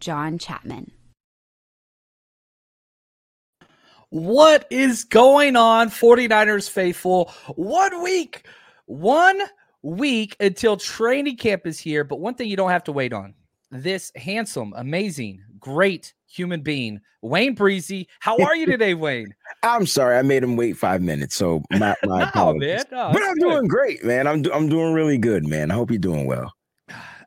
John Chapman. What is going on, 49ers faithful? One week, one week until training camp is here. But one thing you don't have to wait on this handsome, amazing, great human being, Wayne Breezy. How are you today, Wayne? I'm sorry, I made him wait five minutes. So my, my no, man. No, but I'm good. doing great, man. I'm I'm doing really good, man. I hope you're doing well.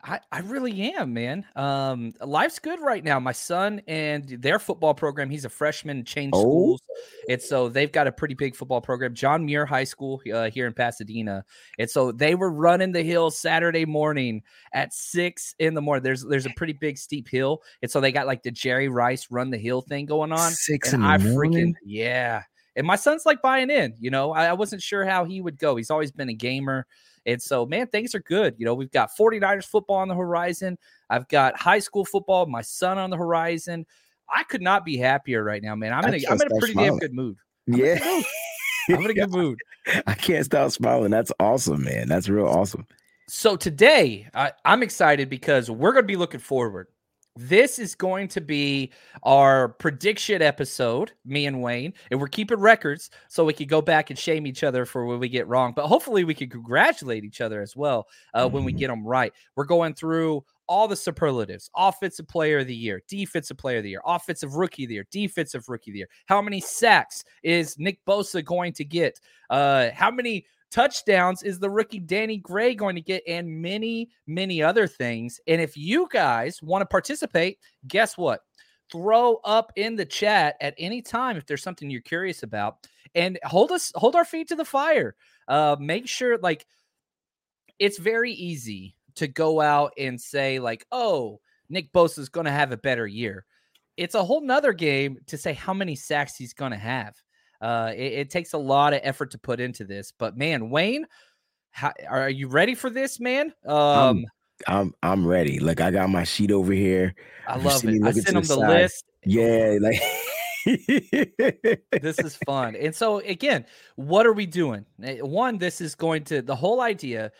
I, I really am, man. Um, life's good right now. My son and their football program, he's a freshman, changed Oh. schools. And so they've got a pretty big football program, John Muir High School uh, here in Pasadena. And so they were running the hill Saturday morning at six in the morning. There's there's a pretty big steep hill. And so they got like the Jerry Rice run the hill thing going on. Six and in the I morning? freaking yeah. And my son's like buying in, you know. I, I wasn't sure how he would go. He's always been a gamer. And so, man, things are good. You know, we've got 49ers football on the horizon. I've got high school football, my son on the horizon. I could not be happier right now, man. I'm in a, I'm in a pretty damn good mood. Yeah, I'm in a good mood. I can't stop smiling. That's awesome, man. That's real awesome. So today, I, I'm excited because we're going to be looking forward. This is going to be our prediction episode, me and Wayne, and we're keeping records so we can go back and shame each other for when we get wrong. But hopefully, we can congratulate each other as well uh, when we Mhm. get them right. We're going through all the superlatives offensive player of the year, defensive player of the year, offensive rookie of the year, defensive rookie of the year. How many sacks is Nick Bosa going to get? Uh, how many touchdowns is the rookie Danny Gray going to get, and many, many other things. And if you guys want to participate, guess what? Throw up in the chat at any time if there's something you're curious about, and hold us, hold our feet to the fire. Uh, make sure, like, it's very easy to go out and say, like, oh, Nick Bosa is going to have a better year. It's a whole nother game to say how many sacks he's going to have. Uh, it, it takes a lot of effort to put into this, but man, Wayne, how, are you ready for this, man? Um, I'm I'm ready. Like I got my sheet over here. I love it. I sent him the the list. Yeah, like This is fun. And so again, what are we doing? Eh, One, this is going to the whole idea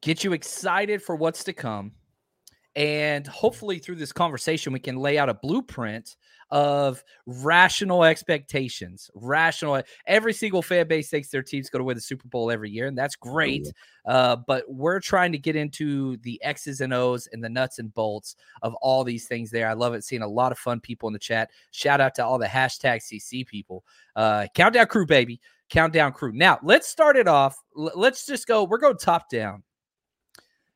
get you excited for what's to come. And hopefully through this conversation, we can lay out a blueprint of rational expectations. Rational. Every single fan base thinks their team's going to win the Super Bowl every year, and that's great. Uh, but we're trying to get into the X's and O's and the nuts and bolts of all these things there. I love it. Seeing a lot of fun people in the chat. Shout out to all the hashtag CC people. Uh, countdown crew, baby. Countdown crew. Now, let's start it off. L- let's just go. We're going top down.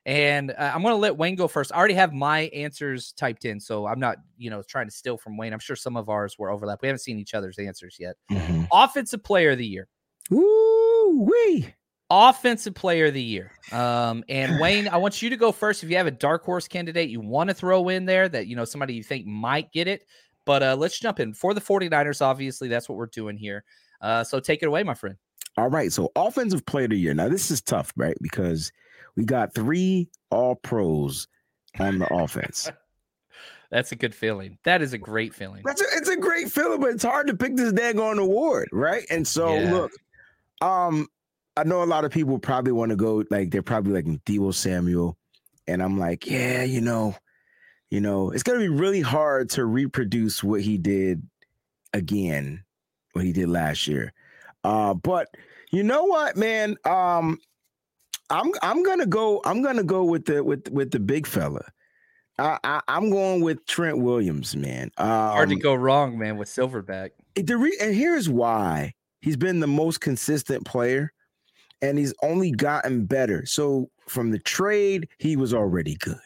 And uh, I'm going to let Wayne go first. I already have my answers typed in, so I'm not, you know, trying to steal from Wayne. I'm sure some of ours were overlap. We haven't seen each other's answers yet. Mhm. Offensive player of the year. Woo wee. Offensive player of the year. Um, and Wayne, I want you to go first. If you have a dark horse candidate you want to throw in there that, you know, somebody you think might get it. But uh, let's jump in for the 49ers. Obviously, that's what we're doing here. Uh, so take it away, my friend. All right, so offensive player of the year. Now this is tough, right? Because we got three all pros on the offense. That's a good feeling. That is a great feeling. That's a, it's a great feeling, but it's hard to pick this daggone award, right? And so Yeah. look, um, I know a lot of people probably want to go like they're probably like Debo Samuel, and I'm like, yeah, you know, you know, it's gonna be really hard to reproduce what he did again, what he did last year. Uh, but you know what, man? Um, I'm I'm gonna go. I'm gonna go with the with with the big fella. I, I I'm going with Trent Williams, man. Um, Hard to go wrong, man, with Silverback. the re- and here's why he's been the most consistent player and he's only gotten better. So from the trade, he was already good.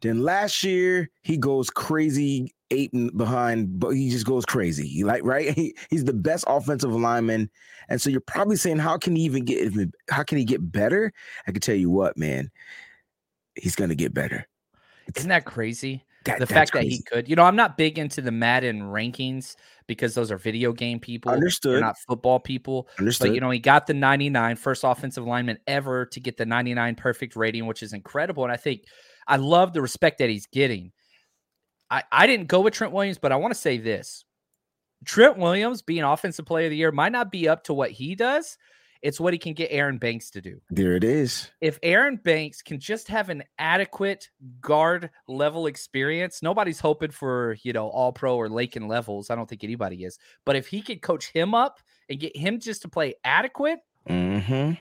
Then last year, he goes crazy, eight and behind, but he just goes crazy. He like right, he, he's the best offensive lineman, and so you're probably saying, how can he even get? How can he get better? I can tell you what, man, he's gonna get better. Isn't that crazy? That- the fact that he could, you know, I'm not big into the Madden rankings because those are video game people. They're Understood. not football people. Understood. But you know, he got the 99 first offensive lineman ever to get the 99 perfect rating, which is incredible. And I think I love the respect that he's getting. I, I didn't go with Trent Williams, but I want to say this. Trent Williams being offensive player of the year might not be up to what he does. It's what he can get Aaron Banks to do. there it is. If Aaron Banks can just have an adequate guard level experience, nobody's hoping for, you know, all pro or Laken levels. I don't think anybody is. But if he could coach him up and get him just to play adequate, Mm-hmm.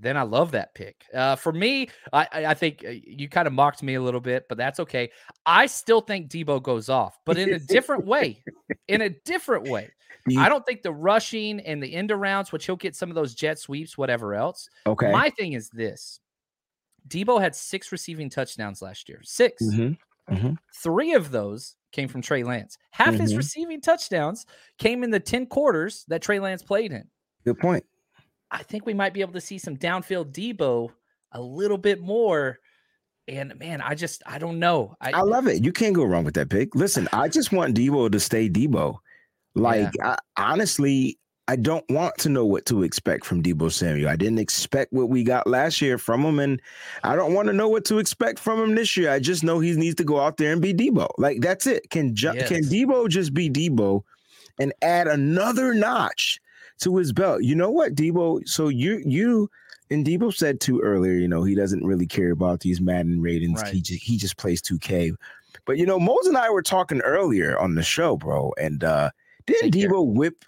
Then I love that pick. Uh, for me, I, I think uh, you kind of mocked me a little bit, but that's okay. I still think Debo goes off, but in a different way. In a different way. You- I don't think the rushing and the end arounds, which he'll get some of those jet sweeps, whatever else. Okay. My thing is this Debo had six receiving touchdowns last year. 6 Mhm. Three of those came from Trey Lance. Half his Mhm. receiving touchdowns came in the 10 quarters that Trey Lance played in. Good point. I think we might be able to see some downfield Debo a little bit more. And man, I just I don't know. I, I love it. You can't go wrong with that pick. Listen, I just want Debo to stay Debo. Like, I, honestly, I don't want to know what to expect from Debo Samuel. I didn't expect what we got last year from him, and I don't want to know what to expect from him this year. I just know he needs to go out there and be Debo. Like, that's it. Can ju- can Debo just be Debo and add another notch to his belt? You know what, Debo? So you you and Debo said too earlier, you know, he doesn't really care about these Madden ratings. Right. He just he just plays 2K. But you know, Mose and I were talking earlier on the show, bro, and uh didn't Take care. Debo whip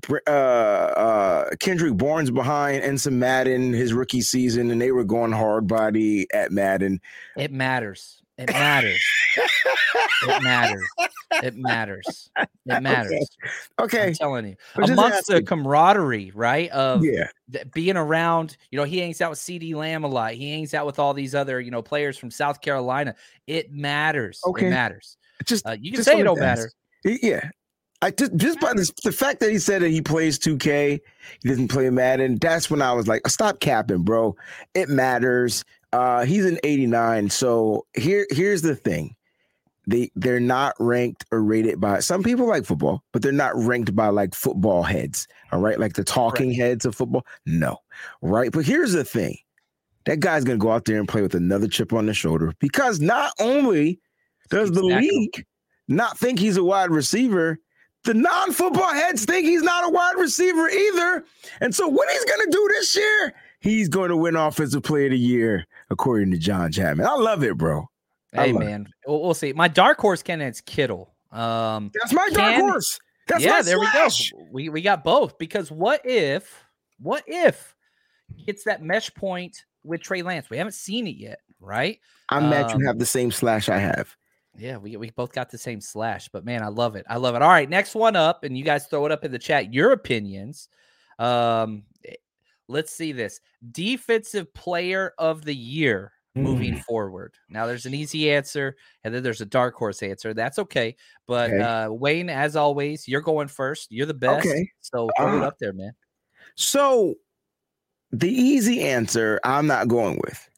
Br- uh uh Kendrick Bourne's behind and some Madden his rookie season, and they were going hard body at Madden. it matters. It matters. it matters. It matters. It matters. Okay, I'm telling you. I'm Amongst the camaraderie, right? Of yeah, th- being around, you know, he hangs out with CeeDee Lamb a lot. He hangs out with all these other, you know, players from South Carolina. It matters. Okay. It matters. just Uh, you can just say it don't matter. Yeah. I just just by this, the fact that he said that he plays 2K, he doesn't play Madden. That's when I was like, stop capping, bro. It matters. Uh, he's an 89. So here here's the thing. They they're not ranked or rated by some people like football, but they're not ranked by like football heads. All right, like the talking heads of football. No, right. But here's the thing: that guy's gonna go out there and play with another chip on the shoulder because not only does the Exactly. league not think he's a wide receiver, the non-football heads think he's not a wide receiver either. And so what he's gonna do this year, he's going to win offensive player of the year, according to John Chapman. I love it, bro. Hey man, we'll, we'll see. My dark horse candidate's Kittle. Um, That's my dark Can- horse. That's yeah, there slash. we go. We we got both because what if, what if he hits that mesh point with Trey Lance? We haven't seen it yet, right? I'm mad Um, you have the same slash I have. Yeah, we, we both got the same slash, but man, I love it. I love it. All right, next one up, and you guys throw it up in the chat. Your opinions. Um, let's see this defensive player of the year moving Mm. forward. Now, there's an easy answer, and then there's a dark horse answer. That's okay. But Okay. uh, Wayne, as always, you're going first. You're the best. Okay. So it Uh, up there, man. So the easy answer, I'm not going with.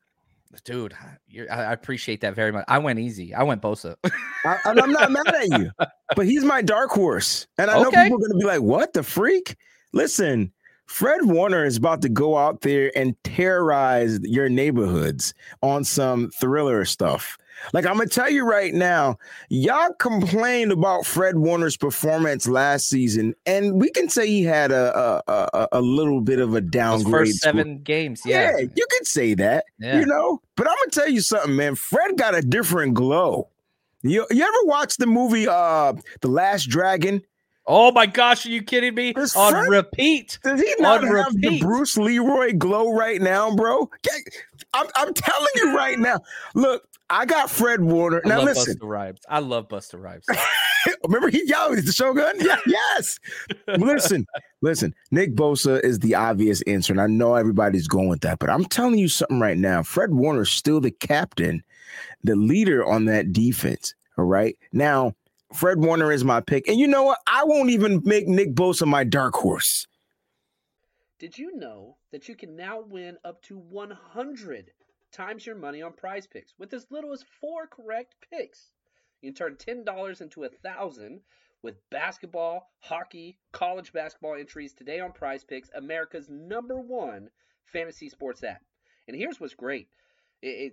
Dude, you're, I appreciate that very much. I went easy. I went Bosa. I, i'm not mad at you, but he's my dark horse. And I know people are going to be like, what the freak? Listen, Fred Warner is about to go out there and terrorize your neighborhoods on some thriller stuff. Like I'm gonna tell you right now, y'all complained about Fred Warner's performance last season, and we can say he had a a, a, a little bit of a downgrade. first seven games, yeah. yeah, you could say that, Yeah. you know. But I'm gonna tell you something, man. Fred got a different glow. You you ever watch the movie uh The Last Dragon? Oh my gosh, are you kidding me? This On Fred- repeat. Does he not have the repeat. Bruce Leroy glow right now, bro? I'm, I'm telling you right now. Look, I got Fred Warner. I now listen, Busta Rhymes. I love Busta Rhymes. remember he yo, he's the Shogun? Yeah, yes. listen, listen. Nick Bosa is the obvious answer, and I know everybody's going with that, but I'm telling you something right now. Fred Warner's still the captain, the leader on that defense. All right. Now, Fred Warner is my pick. And you know what? I won't even make Nick Bosa my dark horse. Did you know that you can now win up to 100 times your money on prize picks with as little as four correct picks? You can turn $10 into a thousand with basketball, hockey, college basketball entries today on prize picks, America's number one fantasy sports app. And here's what's great. It,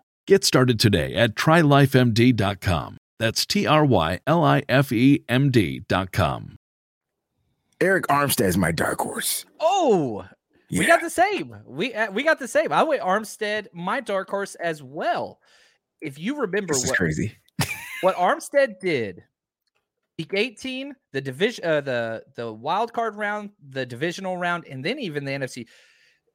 Get started today at trylifemd.com. That's T R Y L I F E M D.com. Arik Armstead is my dark horse. Oh, we got the same. We uh, we got the same. I went Armstead, my dark horse as well. If you remember This is what crazy. what Armstead did, week 18, the division, uh, the the wild card round, the divisional round, and then even the NFC.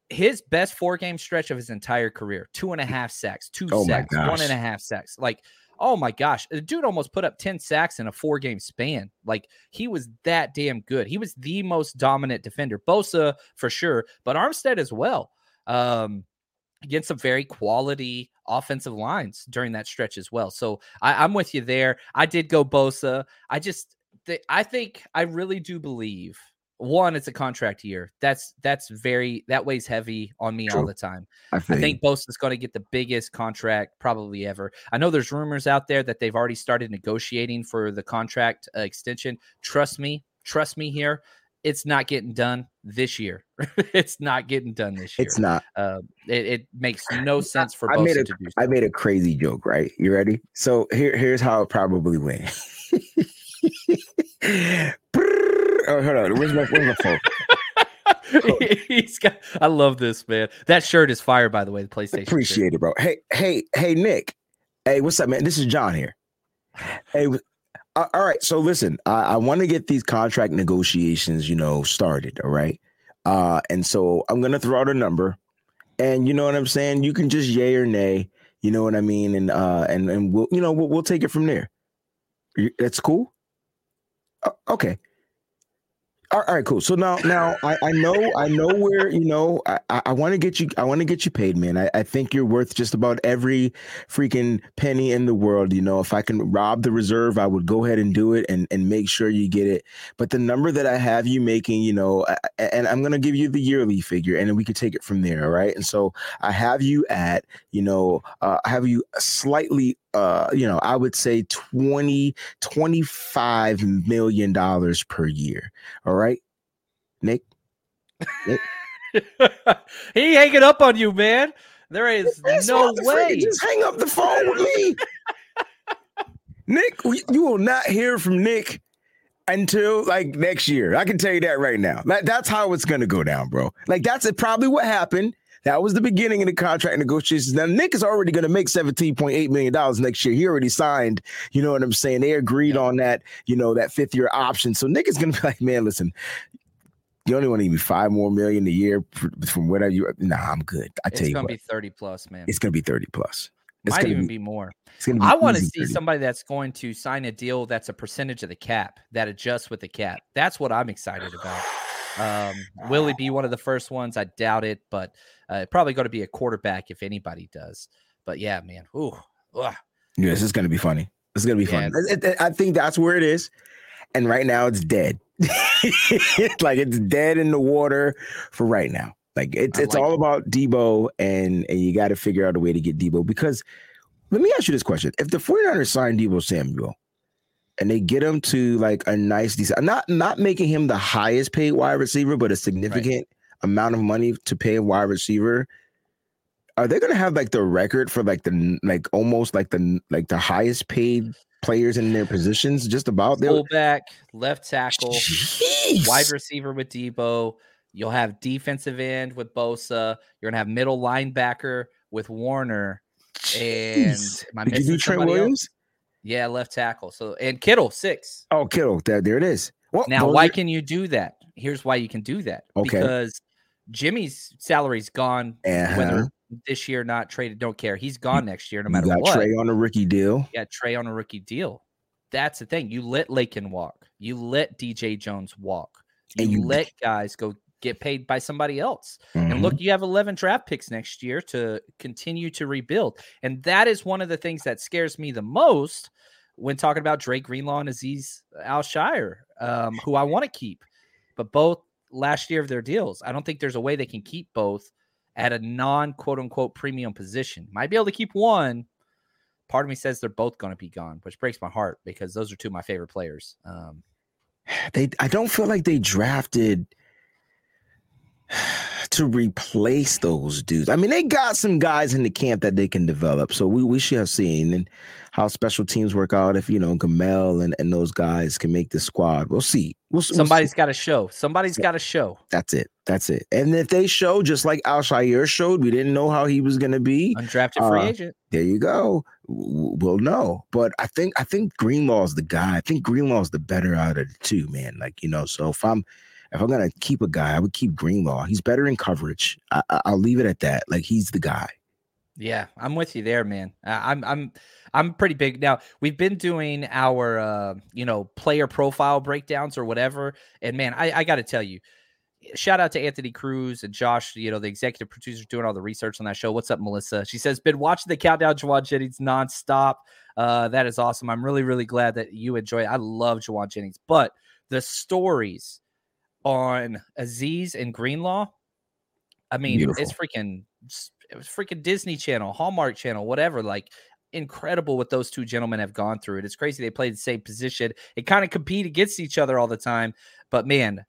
His best four game stretch of his entire career: two and a half sacks, two Oh sacks, one and a half sacks. Like, oh my gosh, the dude almost put up ten sacks in a four game span. Like, he was that damn good. He was the most dominant defender. Bosa for sure, but Armstead as well. Um, against some very quality offensive lines during that stretch as well. So I, I'm with you there. I did go Bosa. I just, th- I think, I really do believe. One, it's a contract year. That's that's very that weighs heavy on me all the time. I I think. think Bosa's going to get the biggest contract probably ever. I know there's rumors out there that they've already started negotiating for the contract uh, extension. Trust me, trust me here. It's not getting done this year. it's not getting done this year. it's not. Uh, it, it makes no sense for I Bosa made a to do. I made a crazy joke, right? You ready? So here, here's how it probably went. oh, hold on. Where's my, where's my phone? He's got. I love this man. That shirt is fire, by the way. The PlayStation. shirt. Appreciate it, bro. Hey, hey, hey, Nick. Hey, what's up, man? This is John here. Hey, uh, all right. So listen, I, I want to get these contract negotiations, you know, started. All right. Uh, and so I'm gonna throw out a number, and you know what I'm saying. You can just yay or nay. You know what I mean, and uh, and and we'll, you know, we'll, we'll take it from there. That's cool. Okay. All right, cool. So now, now I, I know, I know where you know. I, I want to get you. I want to get you paid, man. I, I think you're worth just about every freaking penny in the world. You know, if I can rob the reserve, I would go ahead and do it and and make sure you get it. But the number that I have you making, you know, and I'm gonna give you the yearly figure, and then we can take it from there. All right. And so I have you at, you know, uh, I have you slightly uh, you know, I would say 20, 25 million dollars per year. All right, Nick. Nick? he hanging up on you, man. There is no way. Just hang up the phone with me. Nick, you will not hear from Nick until like next year. I can tell you that right now. That, that's how it's gonna go down, bro. Like that's probably what happened. That was the beginning of the contract negotiations. Now Nick is already going to make seventeen point eight million dollars next year. He already signed. You know what I'm saying? They agreed yeah. on that. You know that fifth year option. So Nick is going to be like, man, listen. You only want to give me five more million a year from whatever you. Nah, I'm good. I tell it's you, it's gonna what, be thirty plus, man. It's gonna be thirty plus. It's Might even be, be more. I want to see 30. somebody that's going to sign a deal that's a percentage of the cap that adjusts with the cap. That's what I'm excited about. Um, will he be one of the first ones? I doubt it, but uh, probably going to be a quarterback if anybody does. But yeah, man. Ooh. Ugh. Yeah, this is going to be funny. This is going to be yeah. funny. I think that's where it is. And right now it's dead. like it's dead in the water for right now. Like it's it's like all it. about Debo and and you got to figure out a way to get Debo because let me ask you this question. If the 49ers sign Debo Samuel, and they get him to like a nice decent not not making him the highest paid wide receiver but a significant right. amount of money to pay a wide receiver are they going to have like the record for like the like almost like the like the highest paid players in their positions just about their fullback left tackle Jeez. wide receiver with Debo. you'll have defensive end with Bosa you're going to have middle linebacker with Warner Jeez. and am I Did you do Trent Williams else? Yeah, left tackle. So and Kittle six. Oh, Kittle. There, there it is. Well, now, why are... can you do that? Here's why you can do that. Okay. Because Jimmy's salary's gone. Uh-huh. Whether this year not traded, don't care. He's gone next year, no matter you got what. Trey on a rookie deal. Yeah, Trey on a rookie deal. That's the thing. You let Laken walk. You let DJ Jones walk. You, and you let guys go get paid by somebody else. Mm-hmm. And look, mm-hmm. you have 11 draft picks next year to continue to rebuild. And that is one of the things that scares me the most when talking about Dre Greenlaw and Aziz Al-Shaair, um, who I want to keep, but both last year of their deals. I don't think there's a way they can keep both at a non quote unquote premium position. Might be able to keep one. Part of me says they're both going to be gone, which breaks my heart because those are two of my favorite players. Um, they, I don't feel like they drafted to replace those dudes. I mean, they got some guys in the camp that they can develop. So we, we should have seen and how special teams work out if you know Gamel and, and those guys can make the squad. We'll see. We'll, Somebody's we'll got to show. Somebody's got to show. That's it. That's it. And if they show just like Al-Shaair showed, we didn't know how he was going to be undrafted free uh, agent. There you go. We'll know. But I think I think Greenlaw's the guy. I think Greenlaw's the better out of the two, man. Like you know. So if I'm if I'm gonna keep a guy, I would keep Greenlaw. He's better in coverage. I, will leave it at that. Like he's the guy. Yeah, I'm with you there, man. I'm I'm I'm pretty big now. We've been doing our uh, you know player profile breakdowns or whatever, and man, I, I got to tell you, shout out to Anthony Cruz and Josh, you know the executive producers doing all the research on that show. What's up, Melissa? She says been watching the countdown Jauan Jennings nonstop. Uh, that is awesome. I'm really really glad that you enjoy it. I love Jauan Jennings, but the stories on Aziz and Greenlaw. I mean, Beautiful. it's freaking it was freaking Disney Channel, Hallmark Channel, whatever. Like incredible what those two gentlemen have gone through. It is crazy they played the same position. It kind of compete against each other all the time, but man,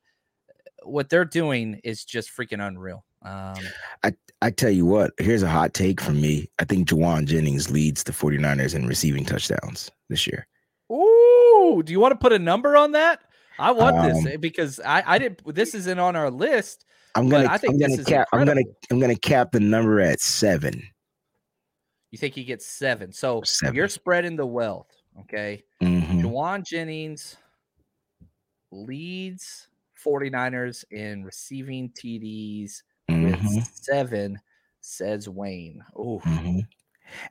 what they're doing is just freaking unreal. Um, I I tell you what, here's a hot take from me. I think Jauan Jennings leads the 49ers in receiving touchdowns this year. Ooh, do you want to put a number on that? I want um, this eh, because I, I didn't. This isn't on our list. I'm gonna. I think I'm gonna cap. I'm gonna. I'm gonna cap the number at seven. You think he gets seven? So seven. you're spreading the wealth. Okay. Mm-hmm. Jauan Jennings leads 49ers in receiving TDs mm-hmm. with seven, says Wayne. Oh, mm-hmm.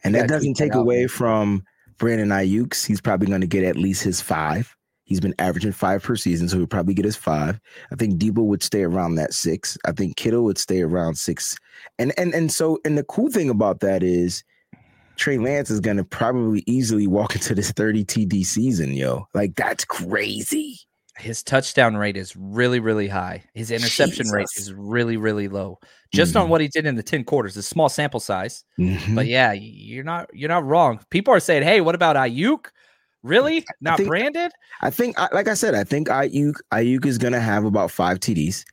and that doesn't take away from Brandon Aiyuk's. He's probably going to get at least his five. He's been averaging five per season, so he'll probably get his five. I think Debo would stay around that six. I think Kittle would stay around six. And and and so and the cool thing about that is Trey Lance is gonna probably easily walk into this 30 TD season, yo. Like that's crazy. His touchdown rate is really, really high. His interception Jesus. rate is really, really low. Just mm-hmm. on what he did in the 10 quarters, a small sample size. Mm-hmm. But yeah, you're not you're not wrong. People are saying, hey, what about Aiyuk? Really? Not think, branded? I think like I said, I think Aiyuk Aiyuk is gonna have about five TDs.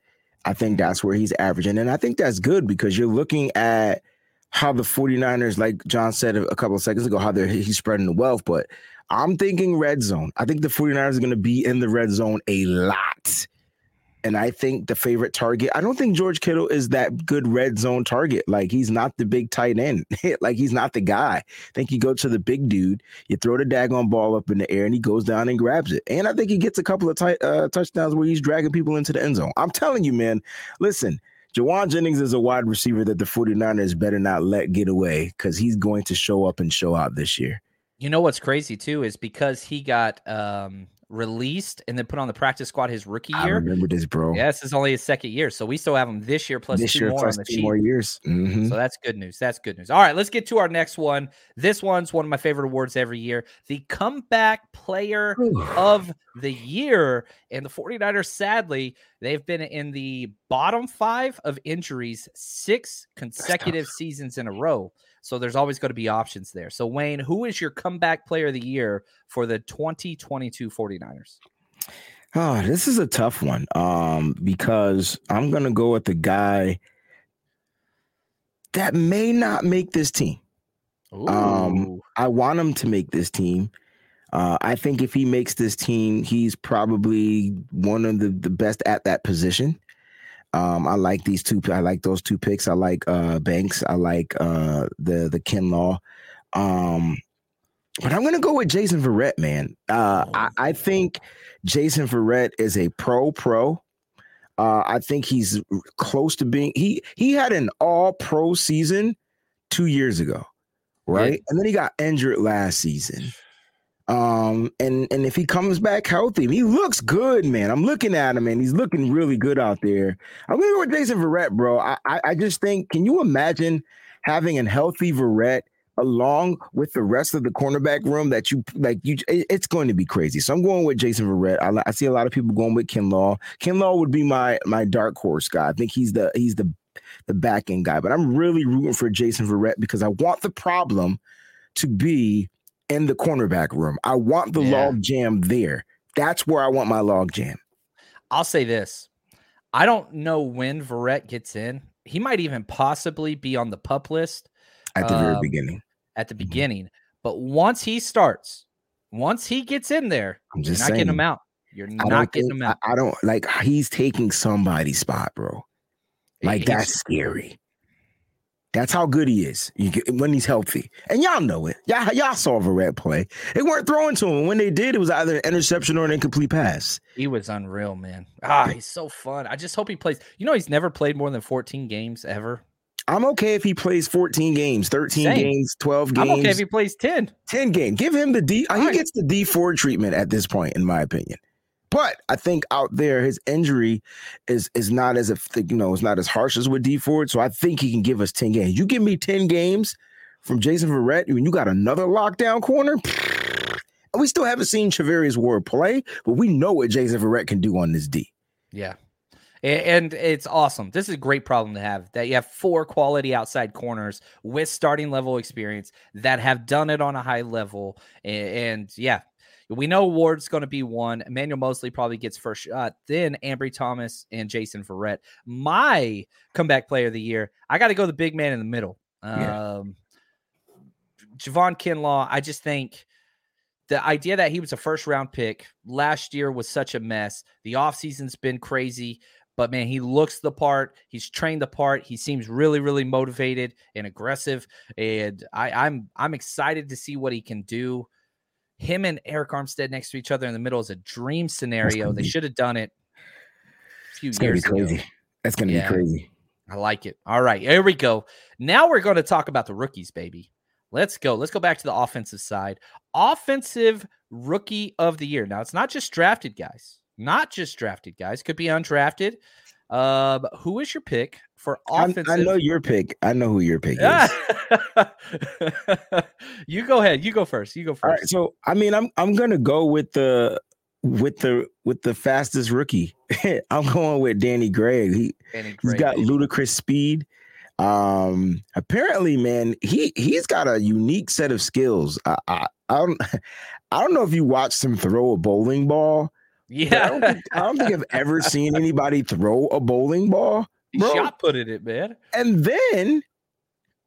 I think that's where he's averaging. And I think that's good because you're looking at how the 49ers, like John said a couple of seconds ago, how they're he's spreading the wealth. But I'm thinking red zone. I think the 49ers are going to be in the red zone a lot. And I think the favorite target, I don't think George Kittle is that good red zone target. Like he's not the big tight end. like he's not the guy. I think you go to the big dude, you throw the daggone ball up in the air and he goes down and grabs it. And I think he gets a couple of t- uh, touchdowns where he's dragging people into the end zone. I'm telling you, man, listen, Jauan Jennings is a wide receiver that the 49ers better not let get away because he's going to show up and show out this year. You know what's crazy too is because he got um, released and then put on the practice squad his rookie year. I remember this, bro. Yeah, this is only his second year, so we still have him this year plus this two year more plus on the two more years. Mm-hmm. So that's good news. That's good news. All right, let's get to our next one. This one's one of my favorite awards every year: the comeback player of the year. And the 49ers, sadly, they've been in the bottom five of injuries six consecutive seasons in a row. So there's always going to be options there. So, Wayne, who is your comeback player of the year for the 2022 49ers? Oh, this is a tough one um, because I'm going to go with the guy that may not make this team. Um, I want him to make this team. Uh, I think if he makes this team, he's probably one of the, the best at that position. Um, I like these two. I like those two picks. I like uh, Banks. I like uh, the the Kinlaw. Um, but I'm gonna go with Jason Verrett, man. Uh, I, I, think Jason Verrett is a pro pro. Uh, I think he's close to being he he had an all pro season two years ago, right? Yeah. And then he got injured last season. Um, and and if he comes back healthy, he looks good, man. I'm looking at him and he's looking really good out there. I'm gonna go with Jason Verrett, bro. I, I, I just think, can you imagine having a healthy Verrett along with the rest of the cornerback room that you like you it, it's going to be crazy. So I'm going with Jason Verrett. I, I see a lot of people going with Kinlaw. Kinlaw would be my my dark horse guy. I think he's the he's the the back end guy, but I'm really rooting for Jason Verrett because I want the problem to be in the cornerback room. I want the yeah. log jam there. That's where I want my log jam. I'll say this. I don't know when Verrett gets in. He might even possibly be on the pup list at the um, very beginning. At the mm-hmm. beginning. But once he starts, once he gets in there, I'm just you're not saying, getting him out. You're not getting think, him out. I, I, don't like he's taking somebody's spot, bro. Like that's scary. That's how good he is when he's healthy. And y'all know it. Y'all, y'all saw Verrett play. They weren't throwing to him. When they did, it was either an interception or an incomplete pass. He was unreal, man. Ah, he's so fun. I just hope he plays. You know, he's never played more than 14 games ever. I'm okay if he plays 14 games, 13 Same. games, 12 games. I'm okay if he plays 10. 10 games. Give him the D. All he right. gets the Dee Ford treatment at this point, in my opinion. But I think out there, his injury is is not as if you know it's not as harsh as with Dee Ford. So I think he can give us 10 games. You give me 10 games from Jason Verrett, when you got another lockdown corner. And we still haven't seen Charvarius Ward play, but we know what Jason Verrett can do on this D. Yeah. And it's awesome. This is a great problem to have that you have four quality outside corners with starting level experience that have done it on a high level. And, yeah, we know Ward's going to be one. Emmanuel Moseley probably gets first shot. Then Ambry Thomas and Jason Verrett. My comeback player of the year, I got to go the big man in the middle. Yeah. Um, Javon Kinlaw, I just think the idea that he was a first round pick last year was such a mess. The offseason's been crazy, but man, he looks the part. He's trained the part. He seems really, really motivated and aggressive. And I, I'm I'm excited to see what he can do him and Arik Armstead next to each other in the middle is a dream scenario. They should have done it a few it's years gonna be crazy. Ago. That's gonna yeah. be crazy. I like it. All right, here we go. Now we're going to talk about the rookies, baby. Let's go. Let's go back to the offensive side. Offensive rookie of the year. Now, it's not just drafted guys, not just drafted guys, could be undrafted. Uh, who is your pick for offensive? I, I know your pick. I know who your pick is. you go ahead. You go first. You go first. All right. So, I mean, I'm I'm gonna go with the with the with the fastest rookie. I'm going with Danny Gray. He Danny he's got baby. ludicrous speed. Um, apparently, man, he he's got a unique set of skills. I I, I don't I don't know if you watched him throw a bowling ball. Yeah, I don't, think, I don't, think, I've ever seen anybody throw a bowling ball. Bro. He shot put it, man, and then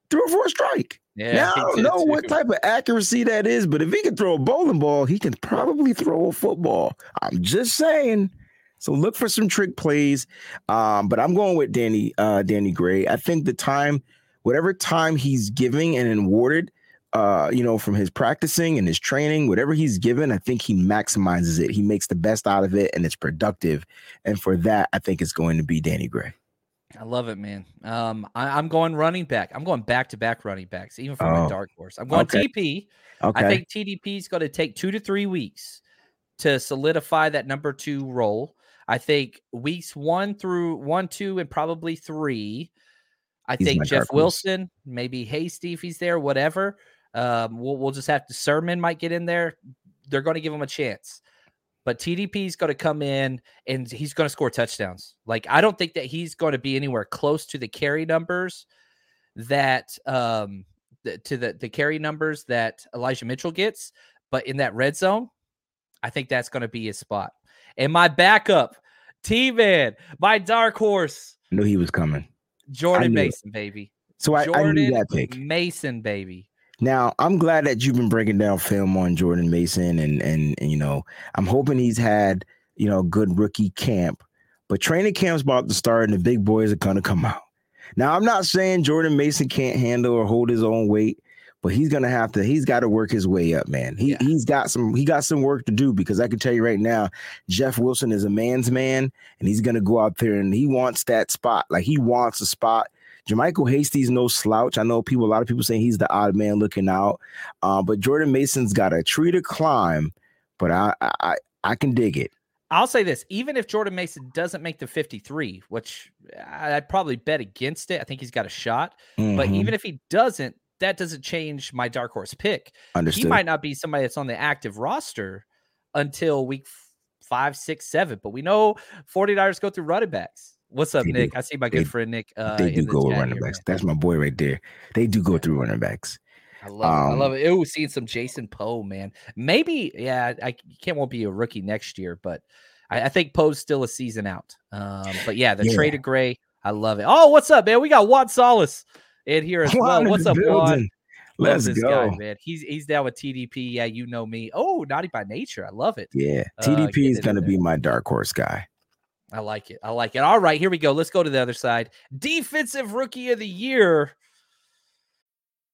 threw for a strike. Yeah, now, I don't know too. what type of accuracy that is, but if he can throw a bowling ball, he can probably throw a football. I'm just saying. So look for some trick plays. Um, but I'm going with Danny, uh, Danny Gray. I think the time, whatever time he's giving and awarded, uh, you know, from his practicing and his training, whatever he's given, I think he maximizes it. He makes the best out of it and it's productive. And for that, I think it's going to be Danny Gray. I love it, man. Um, I, am going running back. I'm going back to back running backs, even for oh, my dark horse. I'm going okay. TP. Okay. I think TDP is going to take two to three weeks to solidify that number two role. I think weeks one through one, two, and probably three. I he's think Jeff Wilson, maybe Hasty if he's there, whatever. Um, we'll we'll just have to Sermon might get in there. They're going to give him a chance. But TDP is going to come in and he's going to score touchdowns. Like I don't think that he's going to be anywhere close to the carry numbers that um to the the carry numbers that Elijah Mitchell gets, but in that red zone, I think that's going to be his spot. And my backup, T Man, my dark horse. I knew he was coming. Jordan Mason, baby. So I, Jordan I knew that pick. Mason, baby. Now I'm glad that you've been breaking down film on Jordan Mason, and, and and you know I'm hoping he's had you know good rookie camp, but training camp's about to start, and the big boys are gonna come out. Now I'm not saying Jordan Mason can't handle or hold his own weight, but he's gonna have to. He's got to work his way up, man. He yeah. he's got some. He got some work to do because I can tell you right now, Jeff Wilson is a man's man, and he's gonna go out there and he wants that spot. Like he wants a spot. JaMycal Hasty's no slouch. I know people. A lot of people saying he's the odd man looking out, uh, but Jordan Mason's got a tree to climb. But I I I can dig it. I'll say this: even if Jordan Mason doesn't make the 53, which I'd probably bet against it, I think he's got a shot. Mm-hmm. But even if he doesn't, that doesn't change my dark horse pick. Understood. He might not be somebody that's on the active roster until week five, six, seven. But we know 49ers go through running backs. What's up, they Nick? Do. I see my good they, friend Nick. Uh, they do the go with running backs. That's my boy right there. They do go through running backs. I love um, it. I love it. Ooh, seeing some Jason Poe, man. Maybe, yeah, I can't won't be a rookie next year, but I, I think Poe's still a season out. Um, but yeah, the yeah. trade of Gray, I love it. Oh, what's up, man? We got Juan Solis in here as well. What's up, Juan? Let's this go, guy, man. He's he's down with TDP. Yeah, you know me. Oh, naughty by nature. I love it. Yeah, TDP uh, is gonna be my dark horse guy. I like it. I like it. All right, here we go. Let's go to the other side. Defensive rookie of the year.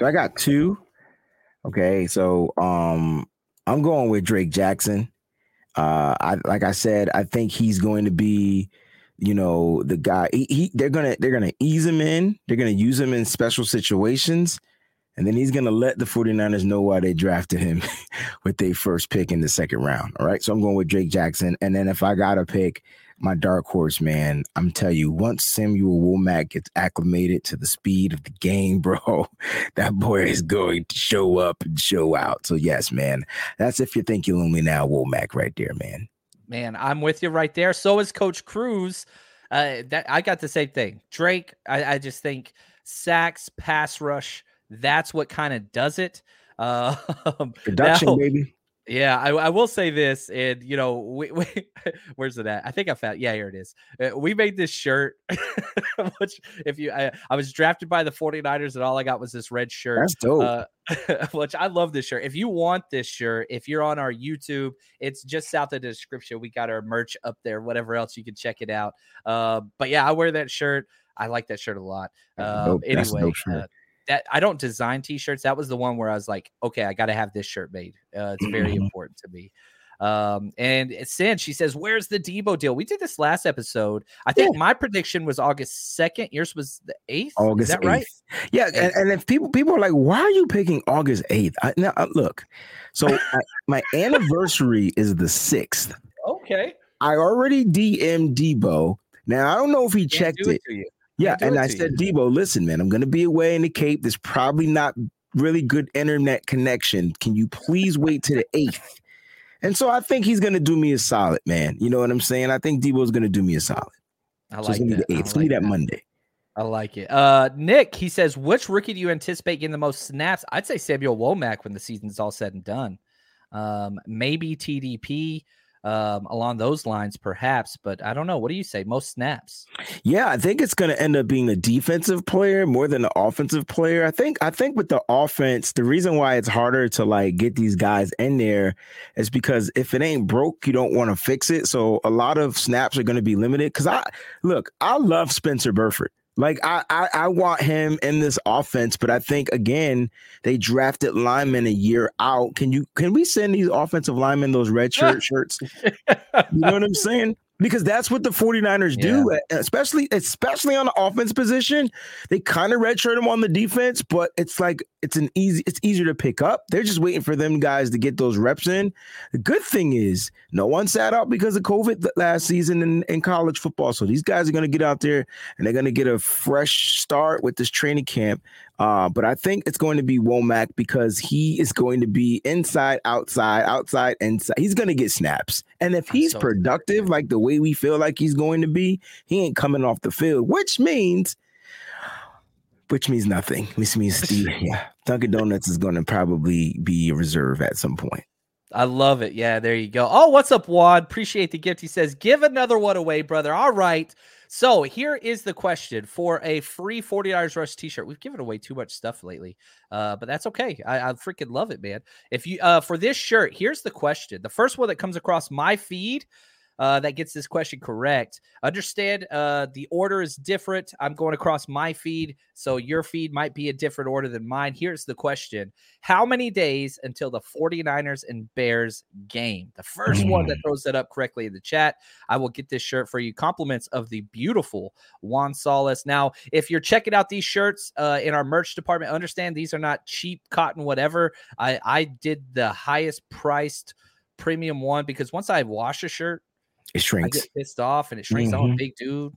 So I got two. Okay, so um I'm going with Drake Jackson. Uh I like I said, I think he's going to be, you know, the guy he, he they're gonna they're gonna ease him in, they're gonna use him in special situations, and then he's gonna let the 49ers know why they drafted him with their first pick in the second round. All right. So I'm going with Drake Jackson. And then if I gotta pick, my dark horse, man. I'm telling you, once Samuel Womack gets acclimated to the speed of the game, bro, that boy is going to show up and show out. So yes, man, that's if you think you're only now Womack right there, man. Man, I'm with you right there. So is Coach Cruz. Uh, that I got the same thing. Drake, I, I just think sacks, pass rush, that's what kind of does it. Uh, Production, now, baby. Yeah, I, I, will say this, and you know, we, we, where's it at? I think I found. Yeah, here it is. Uh, we made this shirt, which if you, I, I, was drafted by the 49ers, and all I got was this red shirt. That's dope. Uh, which I love this shirt. If you want this shirt, if you're on our YouTube, it's just south of the description. We got our merch up there. Whatever else, you can check it out. Uh, but yeah, I wear that shirt. I like that shirt a lot. Um, anyway, uh, that I don't design t-shirts. That was the one where I was like, okay, I got to have this shirt made. Uh, it's very mm-hmm. important to me. Um, and since she says, Where's the Deebo deal? We did this last episode. I think yeah. my prediction was August 2nd. Yours was the 8th. August Is that 8th. right? Yeah. And, and, if people people are like, Why are you picking August 8th? I, now, uh, look, so I, my anniversary is the 6th. Okay. I already DM'd Deebo. Now, I don't know if he checked it. it yeah, and I said, you. Deebo, listen, man, I'm going to be away in the Cape. There's probably not really good internet connection. Can you please wait to the eighth? And so I think he's going to do me a solid, man. You know what I'm saying? I think Deebo's going to do me a solid. I like so it's that. The eighth. It's like that, that Monday. I like it. Uh, Nick, he says, which rookie do you anticipate getting the most snaps? I'd say Samuel Womack when the season's all said and done. Um, maybe TDP um, along those lines, perhaps. But I don't know. What do you say? Most snaps? Yeah, I think it's going to end up being a defensive player more than an offensive player. I think. I think with the offense, the reason why it's harder to like get these guys in there is because if it ain't broke, you don't want to fix it. So a lot of snaps are going to be limited. Because I look, I love Spencer Burford. Like I, I, I want him in this offense, but I think again they drafted linemen a year out. Can you can we send these offensive linemen those red shirt shirts? you know what I'm saying? Because that's what the 49ers yeah. do, especially especially on the offense position. They kind of redshirt them on the defense, but it's like it's an easy it's easier to pick up. They're just waiting for them guys to get those reps in. The good thing is no one sat out because of COVID last season in, in college football. So these guys are going to get out there and they're going to get a fresh start with this training camp. Uh, but I think it's going to be Womack because he is going to be inside, outside, outside, inside. He's going to get snaps. And if he's so productive, like the way we feel like he's going to be, he ain't coming off the field, which means which means nothing. Which means Steve, yeah, Dunkin' Donuts is going to probably be a reserve at some point. I love it. Yeah, there you go. Oh, what's up, Wad? Appreciate the gift. He says, "Give another one away, brother." All right. So here is the question for a free 40 hours rush t-shirt. We've given away too much stuff lately. Uh, but that's okay. I, I, freaking love it, man. If you uh for this shirt, here's the question. The first one that comes across my feed uh, that gets this question correct. Understand uh, the order is different. I'm going across my feed, so your feed might be a different order than mine. Here's the question How many days until the 49ers and Bears game? The first one that mm. throws that up correctly in the chat, I will get this shirt for you. Compliments of the beautiful Juan Solis. Now, if you're checking out these shirts uh, in our merch department, understand these are not cheap cotton, whatever. I, I did the highest priced premium one because once I wash a shirt, it shrinks. I get pissed off and it shrinks. Mm-hmm. I'm a big dude.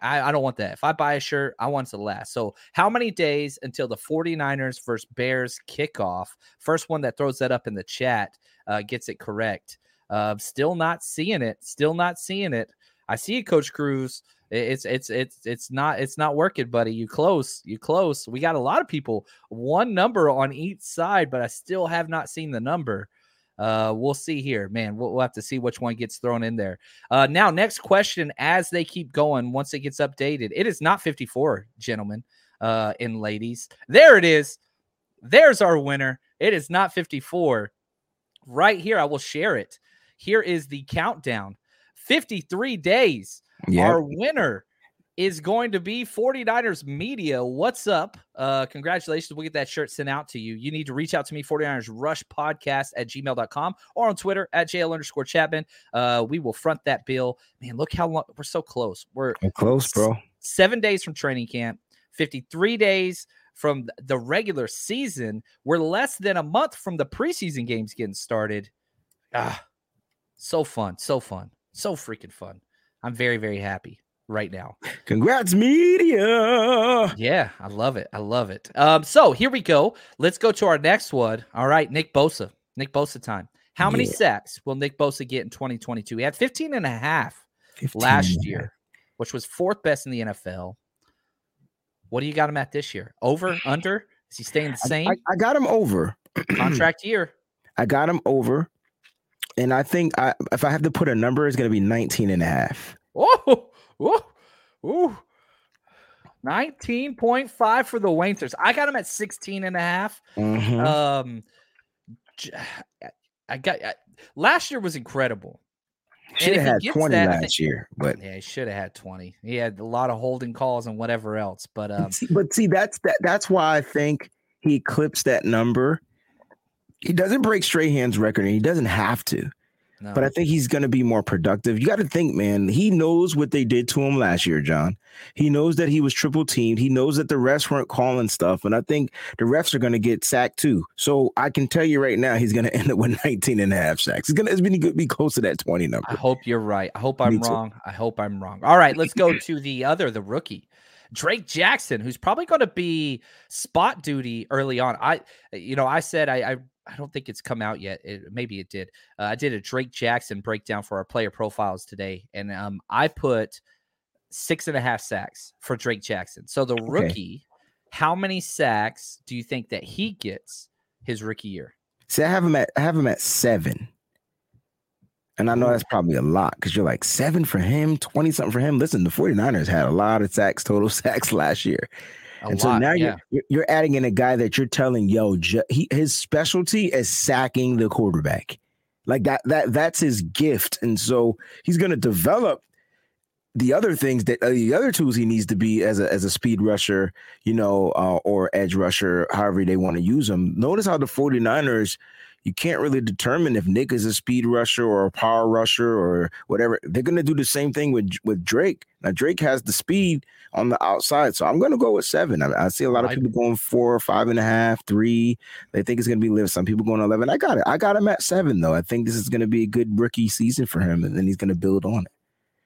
I, I don't want that. If I buy a shirt, I want it to last. So, how many days until the 49ers versus Bears kickoff? First one that throws that up in the chat uh, gets it correct. Uh, still not seeing it. Still not seeing it. I see it, Coach Cruz. It's it's it's it's not it's not working, buddy. You close. You close. We got a lot of people. One number on each side, but I still have not seen the number. Uh, we'll see here, man. We'll, we'll, have to see which one gets thrown in there. Uh, now, next question as they keep going, once it gets updated, it is not 54, gentlemen uh, and ladies. There it is. There's our winner. It is not 54. Right here, I will share it. Here is the countdown 53 days. Yep. Our winner is going to be 49ers Media. What's up? Uh, congratulations. We'll get that shirt sent out to you. You need to reach out to me, 49ers Rush Podcast at gmail.com or on Twitter at JL underscore Chapman. Uh, we will front that bill. Man, look how long we're so close. We're, we're close, bro. Seven days from training camp, 53 days from the regular season. We're less than a month from the preseason games getting started. Ah, so fun, so fun, so freaking fun. I'm very, very happy right now. Congrats, media. Yeah, I love it. I love it. Um, so here we go. Let's go to our next one. All right, Nick Bosa. Nick Bosa time. How many Yeah. sacks will Nick Bosa get in 2022? He had 15 and a half 15 last year, which was fourth best in the NFL. What do you got him at this year? Over, under? Is he staying the I- same? I, I got him over. Contract year. I got him over. And I think I, if I have to put a number, it's going to be 19 and a half. Oh, oh, oh. 19.5 for the Waynesers. I got him at 16 and a half. Mhm. Um, I got I, last year was incredible. Should have had 20 that, last think- year, but Yeah, he should have had 20. He had a lot of holding calls and whatever else. But um, see, but see, that's that. That's why I think he eclipsed that number. He doesn't break Strahan's record, and he doesn't have to. No. But I think he's going to be more productive. You got to think, man. He knows what they did to him last year, John. He knows that he was triple teamed. He knows that the refs weren't calling stuff, and I think the refs are going to get sacked too. So I can tell you right now, he's going to end up with 19 and a half sacks. He's going to be, be close to that 20 number. I hope you're right. I hope I'm wrong. I hope I'm wrong. All right, let's go to the other, the rookie. Drake Jackson, who's probably going to be spot duty early on. I, you know, I said I, I, I don't think it's come out yet. It, maybe it did. Uh, I did a Drake Jackson breakdown for our player profiles today, and um, I put six and a half sacks for Drake Jackson. So the rookie, how many sacks do you think that he gets his rookie year? See, I have him at I have him at seven. And I know that's probably a lot because you're like seven for him, 20 something for him. Listen, the 49ers had a lot of sacks, total sacks last year. A and so now yeah. you're, you're adding in a guy that you're telling, yo, ju- he, his specialty is sacking the quarterback. Like that, that that's his gift. And so he's gonna develop the other things that uh, the other tools he needs to be as a as a speed rusher, you know, uh, or edge rusher, however they want to use him. Notice how the 49ers, you can't really determine if Nick is a speed rusher or a power rusher or whatever. They're gonna do the same thing with with Drake. Now Drake has the speed on the outside, so I'm gonna go with seven. I, I see a lot of people going four, five and a half, three. They think it's gonna be live. Some people going eleven. I got it. I got him at seven though. I think this is gonna be a good rookie season for him, and then he's gonna build on it.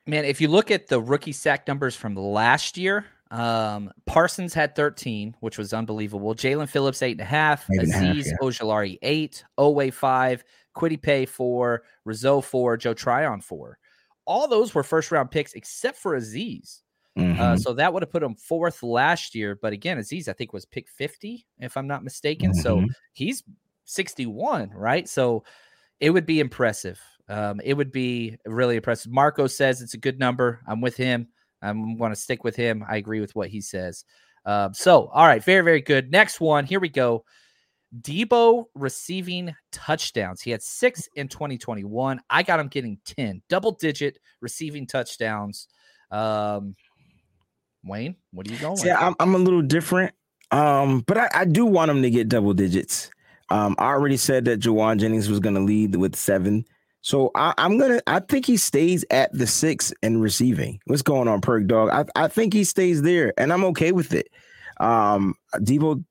Man, if you look at the rookie sack numbers from last year, um, Parsons had 13, which was unbelievable. Jaelan Phillips, eight and a half. Eight and a half, Azeez yeah. Ojulari, eight. Oweh, five. Kwity Paye, four. Rousseau, four. Joe Tryon, four. All those were first round picks except for Azeez. Uh, Mhm. so that would have put him fourth last year. But again, Azeez, I think, was pick 50, if I'm not mistaken. So Mhm. he's 61, right? So it would be impressive. Um, it would be really impressive. Marco says it's a good number. I'm with him. I'm going to stick with him. I agree with what he says. Um, so, all right, very, very good. Next one. Here we go. Deebo receiving touchdowns. He had six in 2021. I got him getting 10 double digit receiving touchdowns. Um, Wayne, what are you going? Yeah, I'm, I'm a little different, um, but I, I do want him to get double digits. Um, I already said that Jauan Jennings was going to lead with seven, so I, I'm gonna. I think he stays at the six in receiving. What's going on, Perk Dog? I, I think he stays there, and I'm okay with it. Um, Deebo,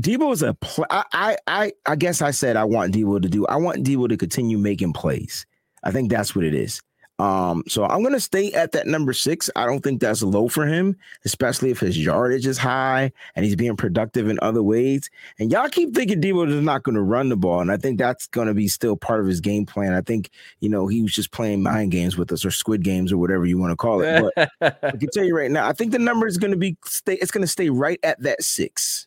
Deebo is a. Pl- I, I I I guess I said I want Deebo to do. I want Deebo to continue making plays. I think that's what it is. Um, so I'm gonna stay at that number six. I don't think that's low for him, especially if his yardage is high and he's being productive in other ways. And y'all keep thinking Deebo is not gonna run the ball, and I think that's gonna be still part of his game plan. I think you know he was just playing mind games with us or squid games or whatever you want to call it. But I can tell you right now, I think the number is gonna be stay. It's gonna stay right at that six.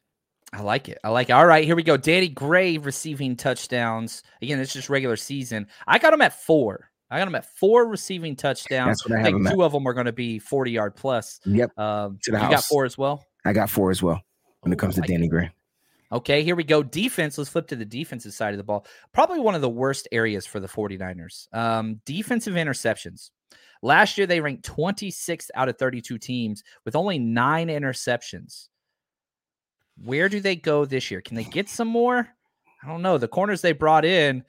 I like it. I like it. All right, here we go. Danny Gray receiving touchdowns. Again, it's just regular season. I got him at four. I got him at four receiving touchdowns. That's what I have think him at. two of them are going to be 40 yard plus. Yep. Um, To the you got four as well. I got four as well when Ooh, it comes I to like Danny. Gray. Okay, here we go. Defense. Let's flip to the defensive side of the ball. Probably one of the worst areas for the 49ers. Um, defensive interceptions. Last year, they ranked 26th out of 32 teams with only nine interceptions. Where do they go this year? Can they get some more? I don't know. The corners they brought in,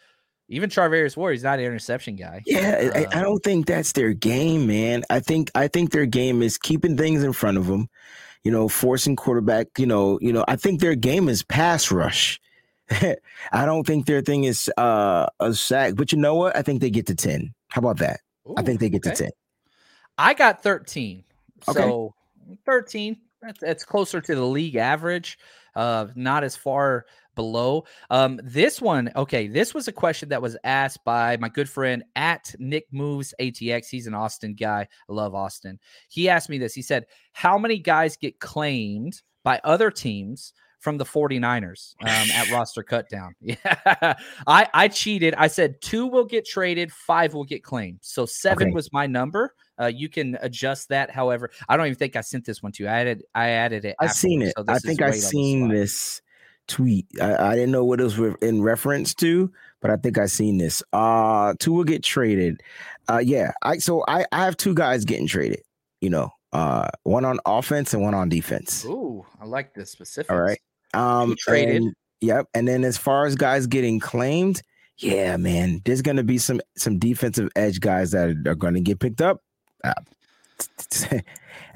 even Charvarius Ward, he's not an interception guy. Yeah, I, I Uh, don't think that's their game, man. I think I think their game is keeping things in front of them, you know, forcing quarterback. You know, you know. I think their game is pass rush. I don't think their thing is uh, a sack. But you know what? I think they get to ten. How about that? I think they get okay. to ten. I got 13. Okay. So 13. That's, that's closer to the league average. Uh, not as far below. Um, this one, okay, this was a question that was asked by my good friend at Nick Moves ATX. He's an Austin guy. I love Austin. He asked me this. He said, How many guys get claimed by other teams from the 49ers um, at roster cutdown. Yeah. I, I cheated. I said two will get traded, five will get claimed. So seven Okay. was my number. Uh, you can adjust that. However, I don't even think I sent this one to you. I added I added it. I've seen it. so I think I right on the seen this tweet. I, I didn't know what it was in reference to, but I think I seen this. Uh two will get traded. Uh yeah. I so I, I have two guys getting traded, you know. Uh one on offense and one on defense. Ooh, I like the specific. All right. Um traded? and- yep. And then as far as guys getting claimed, yeah, man, there's gonna be some some defensive edge guys that are, gonna get picked up. Uh,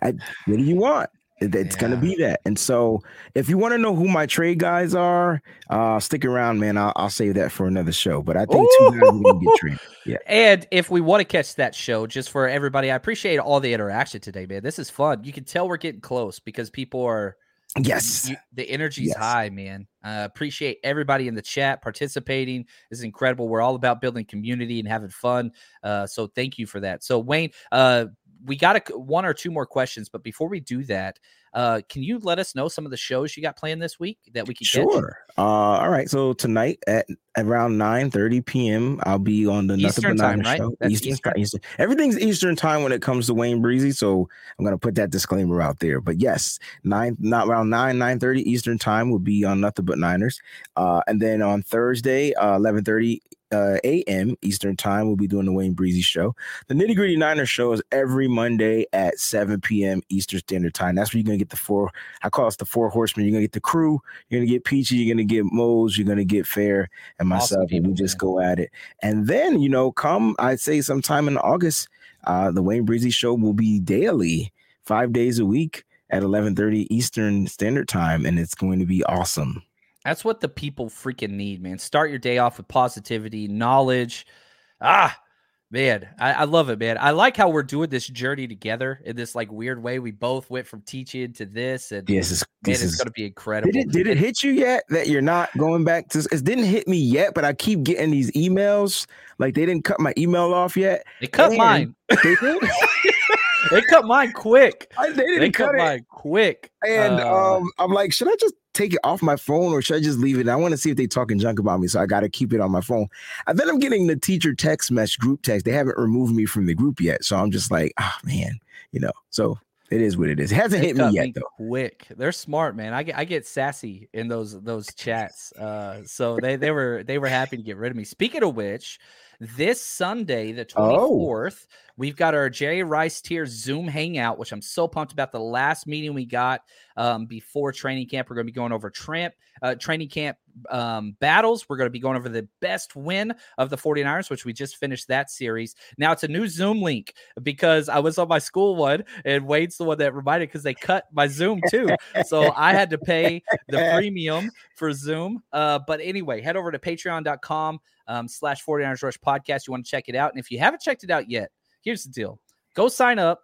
I- what do you want? It- It's gonna be that. And so if you want to know who my trade guys are, uh stick around, man. I'll, I'll save that for another show. But I think two guys get traded. Yeah. And if we want to catch that show, just for everybody, I appreciate all the interaction today, man. This is fun. You can tell we're getting close because people are Yes. you- the energy's Yes. high, man. Uh, appreciate everybody in the chat participating. This is incredible. We're all about building community and having fun. Uh, so thank you for that. So Wayne, uh, we got a, one or two more questions, but before we do that, uh, can you let us know some of the shows you got planned this week that we can? Sure. Uh, all right. So tonight at around 9 30 p.m., I'll be on the Nothing Eastern But time, right? show. Eastern, Eastern? time. Eastern. Everything's Eastern time when it comes to Wayne Breezy. So I'm gonna put that disclaimer out there. But yes, nine not around 9, 9 30 Eastern time will be on Nothing But Niners. Uh, and then on Thursday, uh 11 30 uh, a.m. Eastern time, we'll be doing the Wayne Breezy show. The Nitty Gritty Niners show is every Monday at 7 p.m. Eastern Standard Time. That's where you're gonna get the four. I call us the four horsemen. You're gonna get the crew. You're gonna get Peachy. You're gonna get Mose. You're gonna get Fair and Awesome myself, and we just man. go at it. And then you know, come I'd say sometime in August, uh, the Wayne Breezy show will be daily, five days a week at 11:30 Eastern Standard Time, and it's going to be awesome. That's what the people freaking need, man. Start your day off with positivity, knowledge. Ah, man, I, I love it, man. I like how we're doing this journey together in this like weird way. We both went from teaching to this, and This is man, it's is. going to be incredible. Did it, did it hit you yet that you're not going back to it didn't hit me yet, but I keep getting these emails like they didn't cut my email off yet. They cut And- mine. They did. They cut mine quick. I, they didn't They cut cut mine quick. And Uh, um, I'm like, should I just take it off my phone or should I just leave it? I want to see if they talking junk about me, so I got to keep it on my phone. And then I'm getting the teacher text message group text. They haven't removed me from the group yet, so I'm just like, oh man, you know. So it is what it is. It hasn't they hit me yet though. Quick, they're smart, man. I get I get sassy in those those chats. Uh, so they they were they were happy to get rid of me. Speaking of which, this Sunday, the Oh. 24th, we've got our Jerry Rice Tier Zoom hangout, which I'm so pumped about. The last meeting we got um, before training camp, we're going to be going over tramp uh, training camp um, battles. We're going to be going over the best win of the 49ers, which we just finished that series. Now it's a new Zoom link because I was on my school one and Wade's the one that reminded because they cut my Zoom too. So I had to pay the premium for Zoom. Uh, but anyway, head over to patreon.com um, slash 49ers Rush podcast. You want to check it out. And if you haven't checked it out yet, here's the deal go sign up,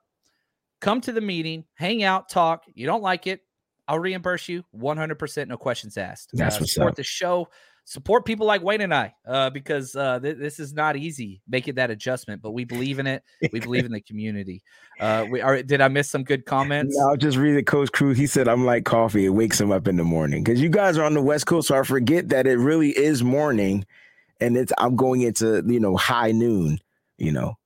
come to the meeting, hang out, talk. You don't like it, I'll reimburse you 100%, no questions asked. That's uh, what's support up. the show. Support people like Wayne and I uh, because uh, th- this is not easy making that adjustment, but we believe in it. We believe in the community. Uh, we are. Did I miss some good comments? No, I'll just read it. Coach Cruz, he said, I'm like coffee. It wakes him up in the morning. Because you guys are on the West Coast, so I forget that it really is morning. And it's I'm going into, you know, high noon, you know,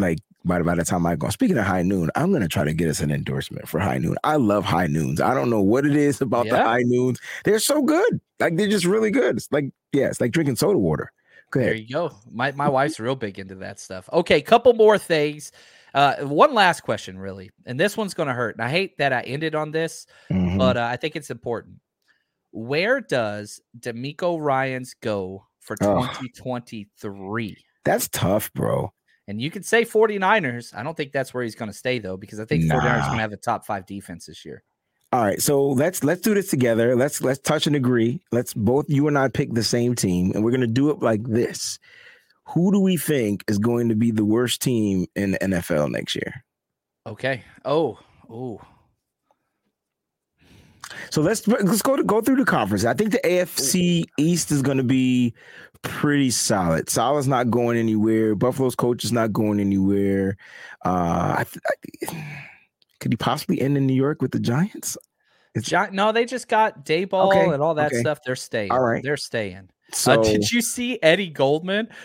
like by, by the time I go. Speaking of high noon, I'm gonna try to get us an endorsement for high noon. I love high noons. I don't know what it is about the high noons. They're so good. Like they're just really good. It's like, yeah, it's like drinking soda water. Go There you go. My my wife's real big into that stuff. Okay, couple more things. Uh, one last question, really, and this one's going to hurt. And I hate that I ended on this, Mhm. but uh, I think it's important. Where does DeMeco Ryans go for Oh. 2023? That's tough, bro. And you could say 49ers. I don't think that's where he's going to stay, though, because I think 49ers Nah. going to have a top five defense this year. All right, so let's let's do this together. Let's let's touch and agree. Let's both you and I pick the same team, and we're gonna do it like this. Who do we think is going to be the worst team in the NFL next year? Okay. Oh, oh. So let's let's go to go through the conference. I think the AFC East is going to be pretty solid. Saleh's not going anywhere. Buffalo's coach is not going anywhere. Uh, I, I, could he possibly end in New York with the Giants? Gi- no, they just got Daboll Okay, and all that okay. stuff. They're staying. All right. They're staying. So uh, did you see Eddie Goldman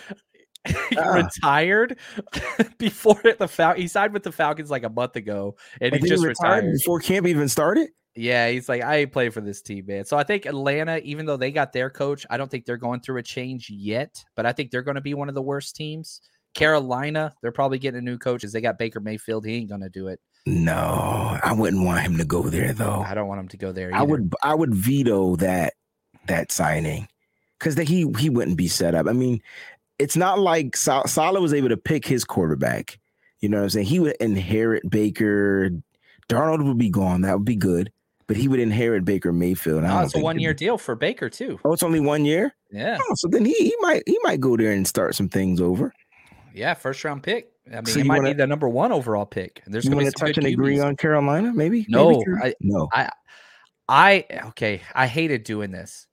Ah. retired before the Fal- he signed with the Falcons like a month ago, and I he just retired retired. before camp even started? Yeah, he's like, I ain't playing for this team, man. So I think Atlanta, even though they got their coach, I don't think they're going through a change yet, but I think they're going to be one of the worst teams. Carolina, they're probably getting a new coach as they got Baker Mayfield. He ain't going to do it. No, I wouldn't want him to go there though. I don't want him to go there. I would I would veto that that signing because he he wouldn't be set up. I mean, it's not like Sal- Saleh was able to pick his quarterback. You know what I'm saying? He would inherit Baker. Darnold would be gone. That would be good, but he would inherit Baker Mayfield. Oh, it's a one year deal for Baker, too. Oh, it's only one year. Yeah. Oh, so then he he might he might go there and start some things over. Yeah. First round pick. I mean, So it you might wanna- be the number one overall pick. And there's going to be touch and agree on Carolina? Maybe No, Maybe I- no. I, I, okay. I hated doing this.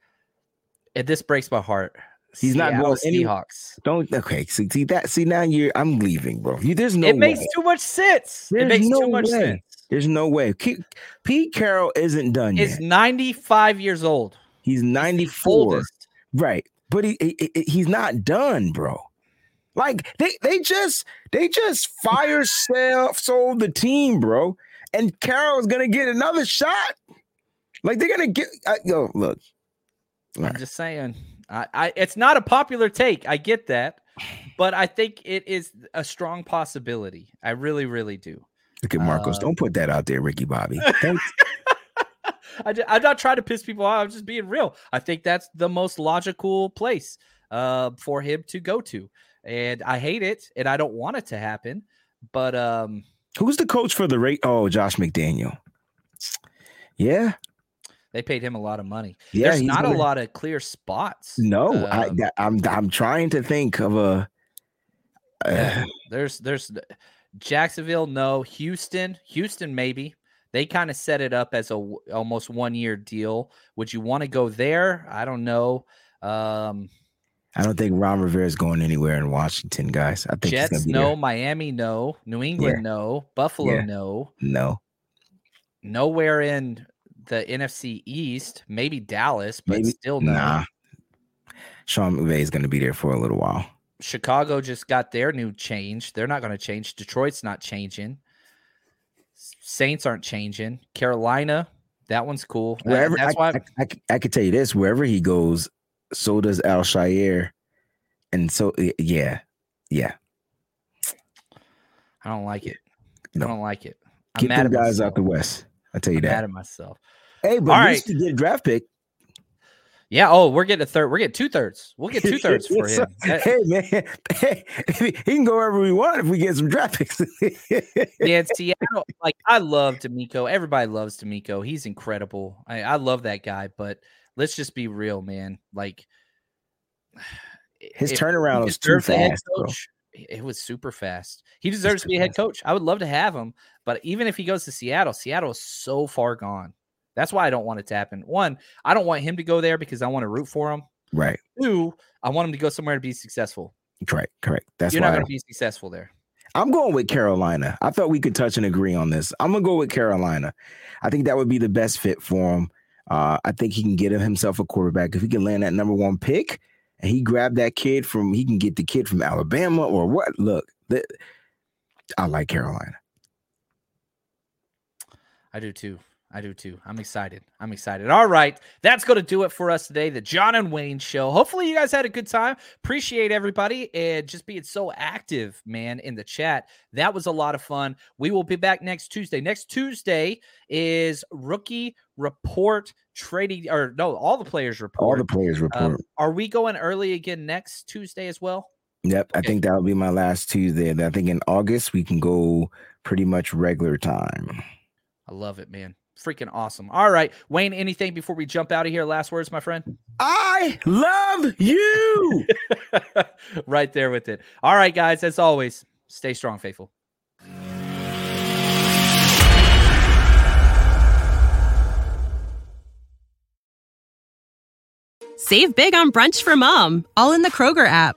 And this breaks my heart. He's not Seattle going any- Seahawks. Don't okay. See, see that. See now you're. I'm leaving, bro. You, there's no. it makes too much sense. it There's makes no too much way. sense. There's no way. Pete Carroll isn't done Is yet. 95 years old. He's 94. Oldest. Right. But he, he- he- he's not done, bro. Like they they just they just fire sale sold the team, bro. And Carroll's gonna get another shot. Like they're gonna get uh, yo, look. All I'm right. just saying. I, I, it's not a popular take. I get that, but I think it is a strong possibility. I really, really do. Look at Marcos. Uh, Don't put that out there, Ricky Bobby. I, I'm not trying to piss people off. I'm just being real. I think that's the most logical place uh, for him to go to, and I hate it, and I don't want it to happen. But um, Who's the coach for the rate? Oh, Josh McDaniel. Yeah. they paid him a lot of money. Yeah, There's not a gonna- lot of clear spots. No, I, Um, that- I'm I'm trying to think of a. uh, There's there's Jacksonville, no. Houston, Houston, maybe. They kind of set it up as a w- almost one year deal. Would you want to go there? I don't know. Um, I don't think Ron Rivera is going anywhere in Washington, guys. I think Jets, no. there. Miami, no. New England, no. Buffalo, Yeah. no. No, Nowhere in the NFC East. Maybe Dallas, but maybe still no. nah. Sean McVay is going to be there for a little while. Chicago just got their new change. They're not going to change. Detroit's not changing. Saints aren't changing. Carolina, that one's cool. Wherever that's I, why I, I, I could tell you this: wherever he goes, so does Al Shayer, and so yeah, yeah. I don't like it. No. I don't like it. I'm Get mad them at guys myself. out the West. I tell you I'm that. mad at myself. Hey, but All at right. least you get a draft pick. Yeah. Oh, we're getting a third. We're getting two thirds. We'll get two thirds for him. Hey man, hey, he can go wherever we want if we get some draft picks. Yeah, Seattle. Like I love DeMeco. Everybody loves DeMeco. He's incredible. I, I love that guy. But let's just be real, man. Like His turnaround was too deserves a head fast, coach, It was super fast. He deserves to be a head coach. I would love to have him, but even if he goes to Seattle, Seattle is so far gone. That's why I don't want it to happen. One, I don't want him to go there because I want to root for him. Right, Two, I want him to go somewhere to be successful. correct, correct. That's You're why not going to be successful there. I'm going with Carolina. I thought we could touch and agree on this. I'm gonna go with Carolina. I think that would be the best fit for him. Uh, I think he can get himself a quarterback if he can land that number one pick, and he grabbed that kid from. He can get the kid from Alabama or what? Look, the, I like Carolina. I do too. I do too. I'm excited. I'm excited. All right. That's going to do it for us today. The John and Wayne show. Hopefully, you guys had a good time. Appreciate everybody and just being so active, man, in the chat. That was a lot of fun. We will be back next Tuesday. Next Tuesday is rookie report trading, or no, all the players report. All the players report. Um, are we going early again next Tuesday as well? yep, I think that will be my last Tuesday. And I think in August we can go pretty much regular time. I love it, man freaking awesome. All right, Wayne, anything before we jump out of here? Last words, my friend. I love you. right there with it. All right, guys, as always, stay strong, faithful. Save big on brunch for mom, all in the Kroger app.